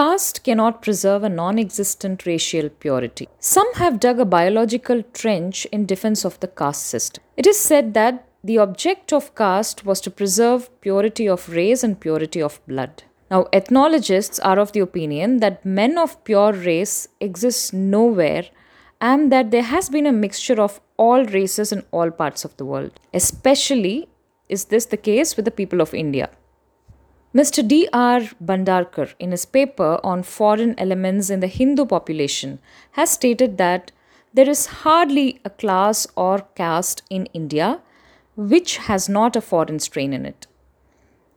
caste cannot preserve a non existent racial purity. Some have dug a biological trench in defense of the caste system. It is said that the object of caste was to preserve purity of race and purity of blood. Now, ethnologists are of the opinion that men of pure race exist nowhere and that there has been a mixture of all races in all parts of the world. Especially is this the case with the people of India. Mr. D. R. Bhandarkar, in his paper on foreign elements in the Hindu population, has stated that there is hardly a class or caste in India which has not a foreign strain in it.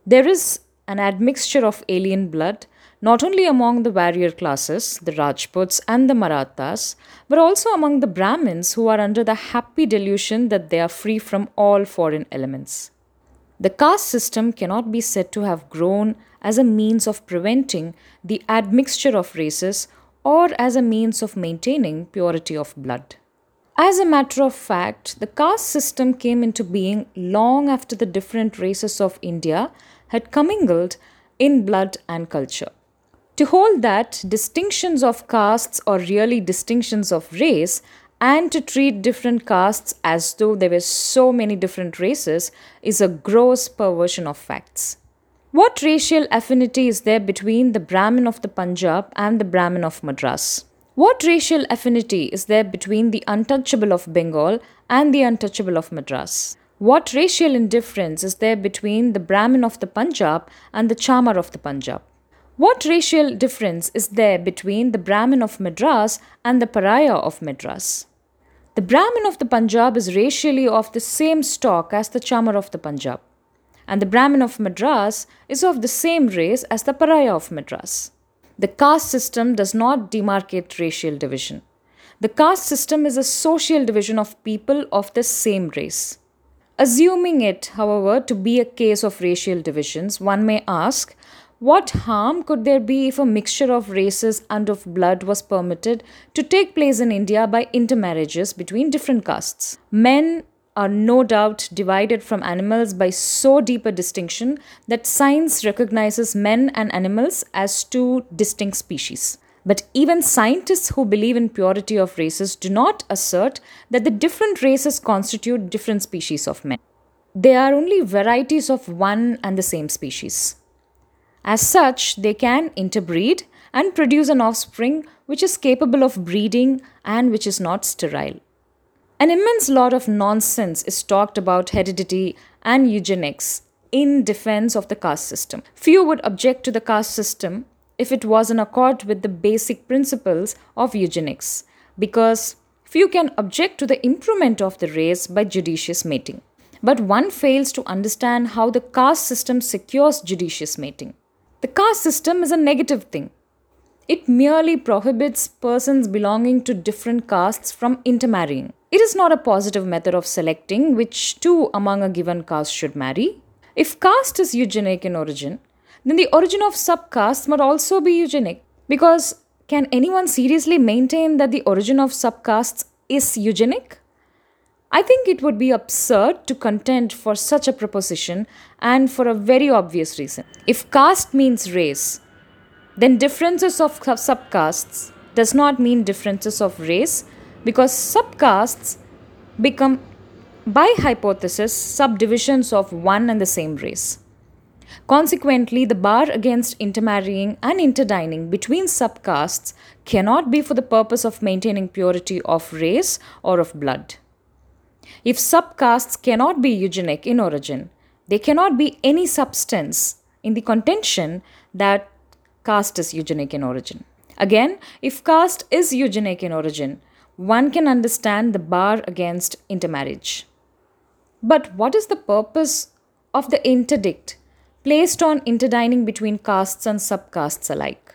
There is an admixture of alien blood not only among the warrior classes, the Rajputs and the Marathas, but also among the Brahmins who are under the happy delusion that they are free from all foreign elements. The caste system cannot be said to have grown as a means of preventing the admixture of races or as a means of maintaining purity of blood. As a matter of fact, the caste system came into being long after the different races of India had commingled in blood and culture. To hold that distinctions of castes are really distinctions of race and to treat different castes as though there were so many different races is a gross perversion of facts. What racial affinity is there between the Brahmin of the Punjab and the Brahmin of Madras? What racial affinity is there between the untouchable of Bengal and the untouchable of Madras? What racial indifference is there between the Brahmin of the Punjab and the Chamar of the Punjab? What racial difference is there between the Brahmin of Madras and the Pariah of Madras? The Brahmin of the Punjab is racially of the same stock as the Chamar of the Punjab, and the Brahmin of Madras is of the same race as the Pariah of Madras. The caste system does not demarcate racial division. The caste system is a social division of people of the same race. Assuming it, however, to be a case of racial divisions, one may ask what harm could there be if a mixture of races and of blood was permitted to take place in India by intermarriages between different castes? Men are no doubt divided from animals by so deep a distinction that science recognizes men and animals as two distinct species. But even scientists who believe in purity of races do not assert that the different races constitute different species of men. They are only varieties of one and the same species. As such, they can interbreed and produce an offspring which is capable of breeding and which is not sterile. An immense lot of nonsense is talked about heredity and eugenics in defense of the caste system. Few would object to the caste system if it was in accord with the basic principles of eugenics, because few can object to the improvement of the race by judicious mating. But one fails to understand how the caste system secures judicious mating. The caste system is a negative thing. It merely prohibits persons belonging to different castes from intermarrying. It is not a positive method of selecting which two among a given caste should marry. If caste is eugenic in origin, then the origin of subcaste must also be eugenic. Because can anyone seriously maintain that the origin of subcastes is eugenic? I think it would be absurd to contend for such a proposition and for a very obvious reason. If caste means race, then differences of subcastes does not mean differences of race because subcastes become by hypothesis subdivisions of one and the same race. Consequently, the bar against intermarrying and interdining between subcastes cannot be for the purpose of maintaining purity of race or of blood. If subcastes cannot be eugenic in origin, there cannot be any substance in the contention that caste is eugenic in origin. Again, if caste is eugenic in origin, one can understand the bar against intermarriage. But what is the purpose of the interdict placed on interdining between castes and subcastes alike?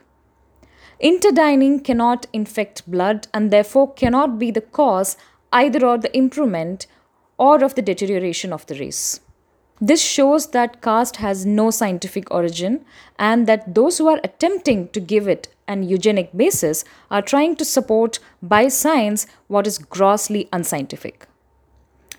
Interdining cannot infect blood and therefore cannot be the cause either of the improvement or of the deterioration of the race. This shows that caste has no scientific origin and that those who are attempting to give it an eugenic basis are trying to support by science what is grossly unscientific.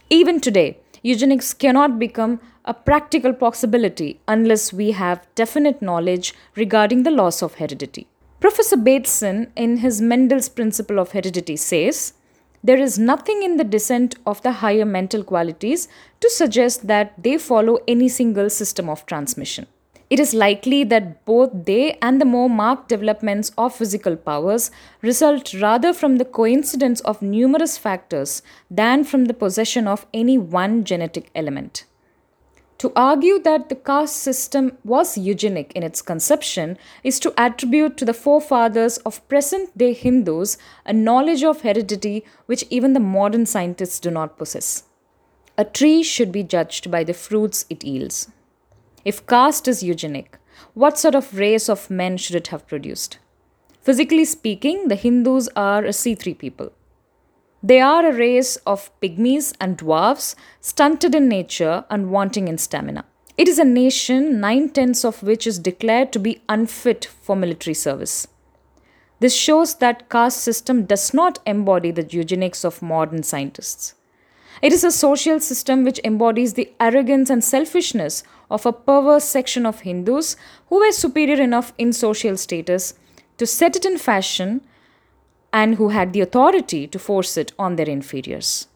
Even today, eugenics cannot become a practical possibility unless we have definite knowledge regarding the loss of heredity. Professor Bateson, in his Mendel's principle of heredity, says there is nothing in the descent of the higher mental qualities to suggest that they follow any single system of transmission. It is likely that both they and the more marked developments of physical powers result rather from the coincidence of numerous factors than from the possession of any one genetic element. To argue that the caste system was eugenic in its conception is to attribute to the forefathers of present day Hindus a knowledge of heredity which even the modern scientists do not possess. A tree should be judged by the fruits it yields. If caste is eugenic, what sort of race of men should it have produced? Physically speaking, the Hindus are a C3 people. They are a race of pygmies and dwarfs, stunted in nature and wanting in stamina. It is a nation, nine tenths of which is declared to be unfit for military service. This shows that caste system does not embody the eugenics of modern scientists. It is a social system which embodies the arrogance and selfishness of a perverse section of Hindus who were superior enough in social status to set it in fashion and who had the authority to force it on their inferiors.